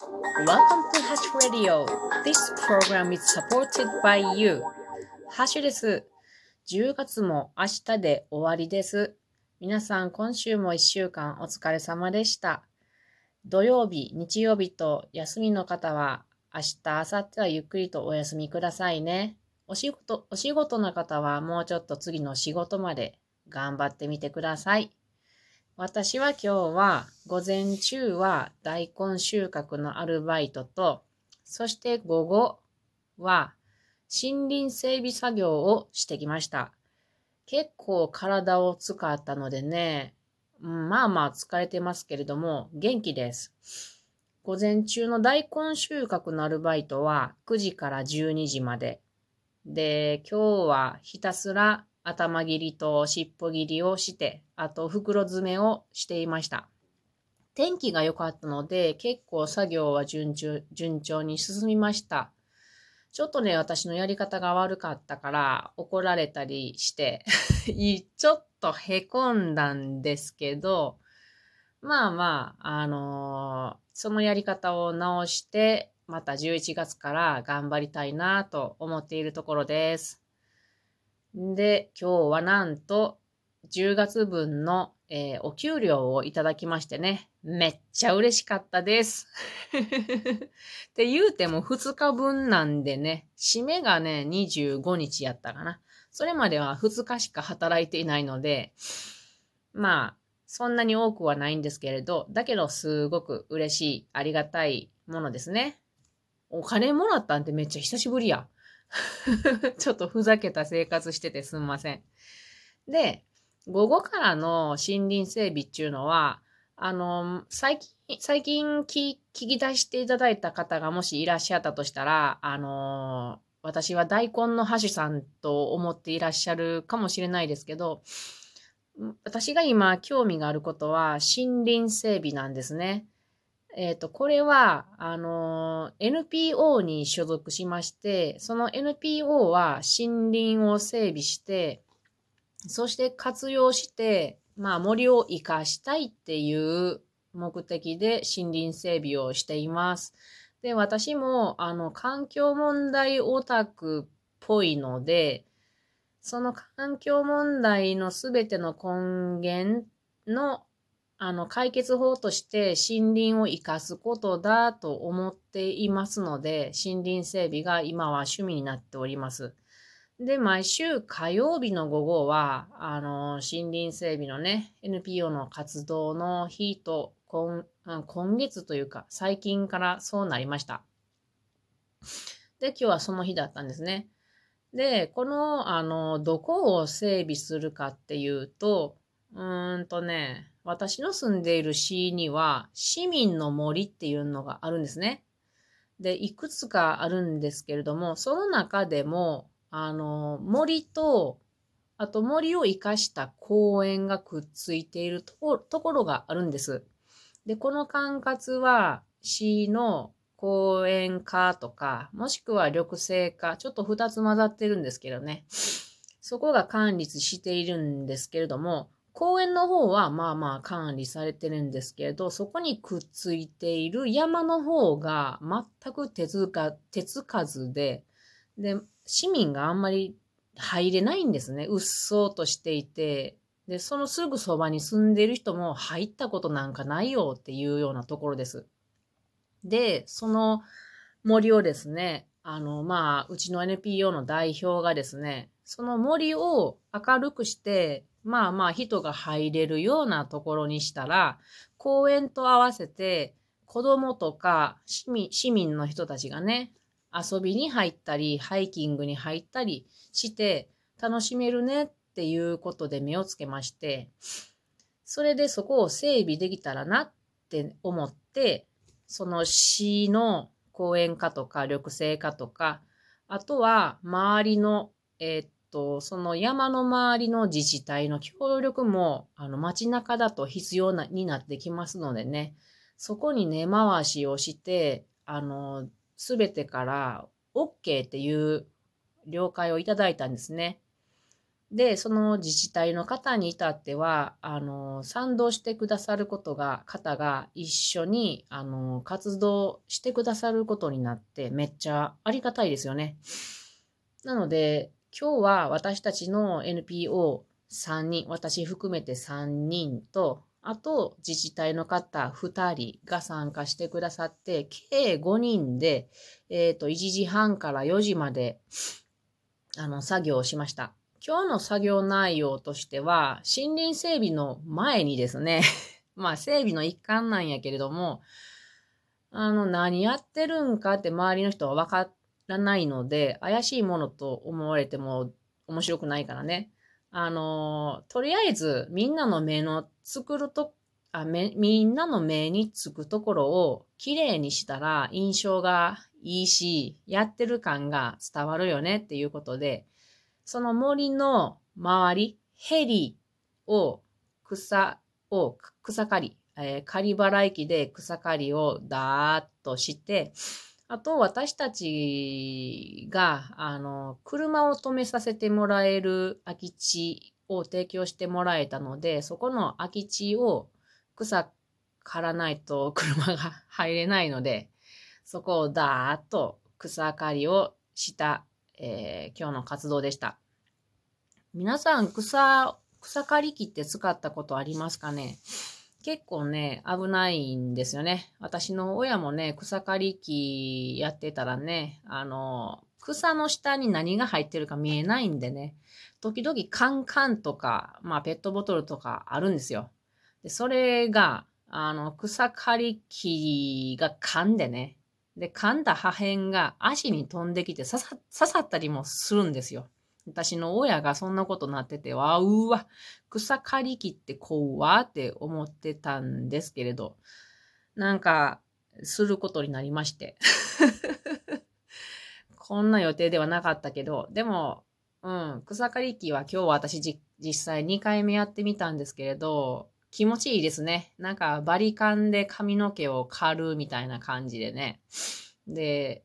Welcome to Hash Radio. This program is supported by you. ハッシュです。10月も明日で終わりです。皆さん、今週も1週間お疲れ様でした。土曜日、日曜日と休みの方は、明日、明後日はゆっくりとお休みくださいね。お仕事、お仕事の方はもうちょっと次の仕事まで頑張ってみてください。私は今日は午前中は大根収穫のアルバイトと、そして午後は森林整備作業をしてきました。結構体を使ったのでね、まあまあ疲れてますけれども元気です。午前中の大根収穫のアルバイトは9時から12時まで。で、今日はひたすら頭切りと尻尾切りをして、あと袋詰めをしていました。天気が良かったので、結構作業は順調順調に進みました。ちょっとね、私のやり方が悪かったから怒られたりして ちょっとへこんだんですけど、まあまあ、あのー、そのやり方を直して、また11月から頑張りたいなと思っているところです。で、今日はなんと10月分の、えー、お給料をいただきましてね、めっちゃ嬉しかったです。って言うても2日分なんでね、締めがね、25日やったかな。それまでは2日しか働いていないので、まあ、そんなに多くはないんですけれど、だけどすごく嬉しい、ありがたいものですね。お金もらったんてめっちゃ久しぶりや。ちょっとふざけた生活しててすんません。で、午後からの森林整備っていうのは、あの、最近、最近聞き出していただいた方がもしいらっしゃったとしたら、あの、私は大根の箸さんと思っていらっしゃるかもしれないですけど、私が今興味があることは森林整備なんですね。えっ、ー、と、これは、あの、NPO に所属しまして、その NPO は森林を整備して、そして活用して、まあ森を活かしたいっていう目的で森林整備をしています。で、私も、あの、環境問題オタクっぽいので、その環境問題のすべての根源のあの、解決法として森林を生かすことだと思っていますので、森林整備が今は趣味になっております。で、毎週火曜日の午後は、あの、森林整備のね、NPO の活動の日と、今今月というか、最近からそうなりました。で、今日はその日だったんですね。で、この、あの、どこを整備するかっていうと、うーんとね、私の住んでいる市には市民の森っていうのがあるんですね。で、いくつかあるんですけれども、その中でも、あの、森と、あと森を生かした公園がくっついているところがあるんです。で、この管轄は市の公園化とか、もしくは緑生化、ちょっと二つ混ざってるんですけどね。そこが管理しているんですけれども、公園の方はまあまあ管理されてるんですけれど、そこにくっついている山の方が全く手つか手つかずで、で、市民があんまり入れないんですね。うっそうとしていて、で、そのすぐそばに住んでる人も入ったことなんかないよっていうようなところです。で、その森をですね、あの、まあ、うちの NPO の代表がですね、その森を明るくして、まあまあ人が入れるようなところにしたら、公園と合わせて子供とか市民市民の人たちがね、遊びに入ったり、ハイキングに入ったりして楽しめるねっていうことで目をつけまして、それでそこを整備できたらなって思って、その市の公園化とか緑生化とか、あとは周りの、えー、と、その山の周りの自治体の協力も、あの、街中だと必要な、になってきますのでね、そこに根回しをして、あの、すべてから OK っていう了解をいただいたんですね。で、その自治体の方に至っては、あの、賛同してくださることが、方が一緒に、あの、活動してくださることになって、めっちゃありがたいですよね。なので、今日は私たちの NPO3 人、私含めて3人と、あと自治体の方2人が参加してくださって、計5人で、えっ、ー、と、1時半から4時まで、あの、作業をしました。今日の作業内容としては、森林整備の前にですね、まあ整備の一環なんやけれども、あの、何やってるんかって周りの人は分かっらないので、怪しいものと思われても面白くないからね。あの、とりあえずみんなの目の作ると、あめみんなの目につくところをきれいにしたら印象がいいし、やってる感が伝わるよねっていうことで、その森の周り、ヘリを草を草刈り、えー、刈り払い機で草刈りをダーッとして、あと、私たちが、あの、車を止めさせてもらえる空き地を提供してもらえたので、そこの空き地を草刈らないと車が入れないので、そこをダーッと草刈りをした、えー、今日の活動でした。皆さん草、草刈り機って使ったことありますかね？結構ね、危ないんですよね。私の親もね、草刈り機やってたらね、あの、草の下に何が入ってるか見えないんでね、時々カンカンとか、まあペットボトルとかあるんですよ。で、それが、あの、草刈り機が噛んでね、で、噛んだ破片が足に飛んできて刺さ刺さったりもするんですよ。私の親がそんなことなってて、わ、うわ、草刈り機って怖って思ってたんですけれど、なんか、することになりまして。こんな予定ではなかったけど、でも、うん、草刈り機は今日私実際2回目やってみたんですけれど、気持ちいいですね。なんかバリカンで髪の毛を刈るみたいな感じでね。で、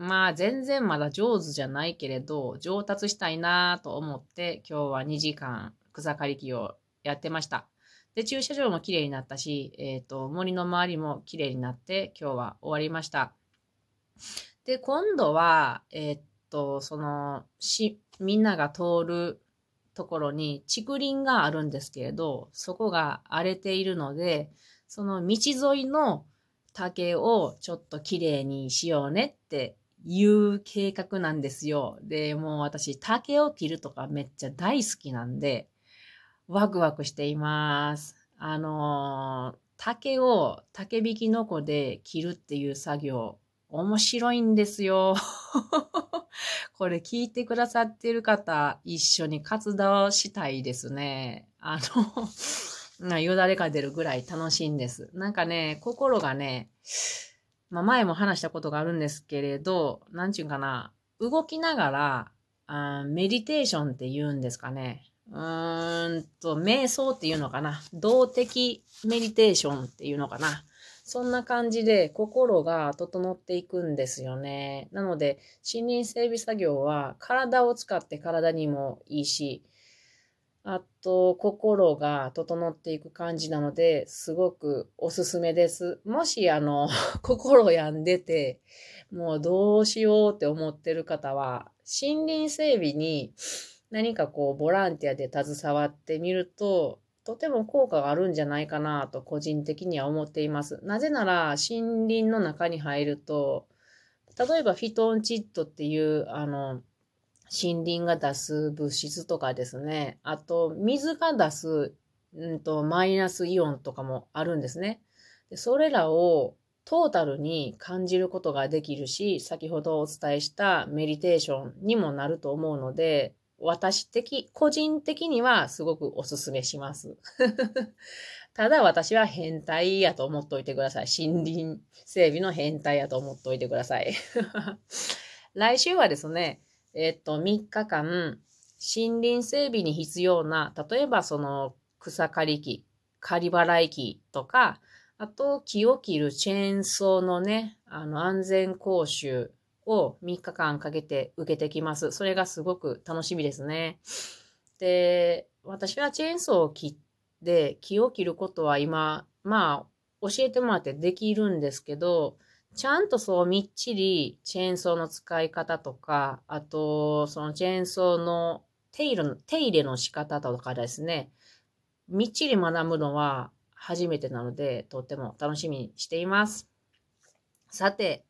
まあ全然まだ上手じゃないけれど、上達したいなと思って今日は2時間草刈り機をやってました。で、駐車場も綺麗になったし、えっ、ー、と、森の周りも綺麗になって今日は終わりました。で、今度は、えっ、ー、と、その、し、みんなが通るところに竹林があるんですけれど、そこが荒れているので、その道沿いの竹をちょっと綺麗にしようねっていう計画なんですよ。で、もう私、竹を切るとかめっちゃ大好きなんで、ワクワクしています。あのー、竹を竹引きのこで切るっていう作業、面白いんですよ。これ聞いてくださってる方、一緒に活動したいですね。あの、よだれが出るぐらい楽しいんです。なんかね、心がね、まあ、前も話したことがあるんですけれど、なんちゅうかな、動きながら、あメディテーションって言うんですかね。うーんと、瞑想っていうのかな。動的メディテーションっていうのかな。そんな感じで心が整っていくんですよね。なので、森林整備作業は体を使って体にもいいし、あと、心が整っていく感じなので、すごくおすすめです。もし、あの、心病んでて、もうどうしようって思ってる方は、森林整備に何かこう、ボランティアで携わってみると、とても効果があるんじゃないかなと個人的には思っています。なぜなら、森林の中に入ると、例えばフィトンチッドっていう、あの、森林が出す物質とかですね。あと、水が出す、うんと、マイナスイオンとかもあるんですね。でそれらをトータルに感じることができるし、先ほどお伝えしたメディテーションにもなると思うので、私的、個人的にはすごくおすすめします。ただ私は変態やと思っておいてください。森林整備の変態やと思っておいてください。来週はですね、えっと、3日間、森林整備に必要な、例えばその草刈り機、刈り払い機とか、あと木を切るチェーンソーのね、あの安全講習を3日間かけて受けてきます。それがすごく楽しみですね。で、私はチェーンソーを切って、木を切ることは今、まあ、教えてもらってできるんですけど、ちゃんとそうみっちりチェーンソーの使い方とか、あと、そのチェーンソーの手入れの、手入れの仕方とかですね、みっちり学ぶのは初めてなので、とっても楽しみにしています。さて、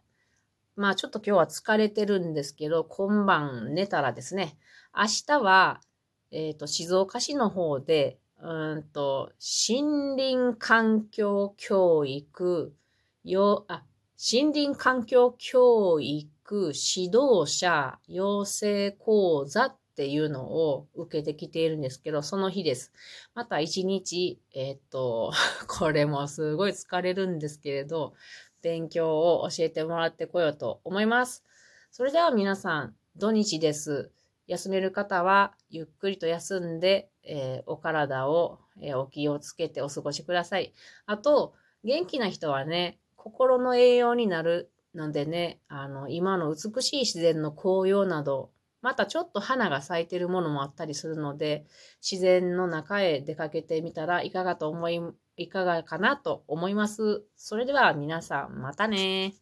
まあちょっと今日は疲れてるんですけど、今晩寝たらですね、明日は、えっ、と、静岡市の方で、うんと、森林環境教育、よ、あ、森林環境教育指導者養成講座っていうのを受けてきているんですけど、その日です。また一日、えっ、と、これもすごい疲れるんですけれど、勉強を教えてもらってこようと思います。それでは皆さん、土日です。休める方はゆっくりと休んで、えーお体を、えーお気をつけてお過ごしください。あと、元気な人はね、心の栄養になるのでね、あの、今の美しい自然の紅葉など、またちょっと花が咲いてるものもあったりするので、自然の中へ出かけてみたらいかがと思い、いかがかなと思います。それでは皆さん、またね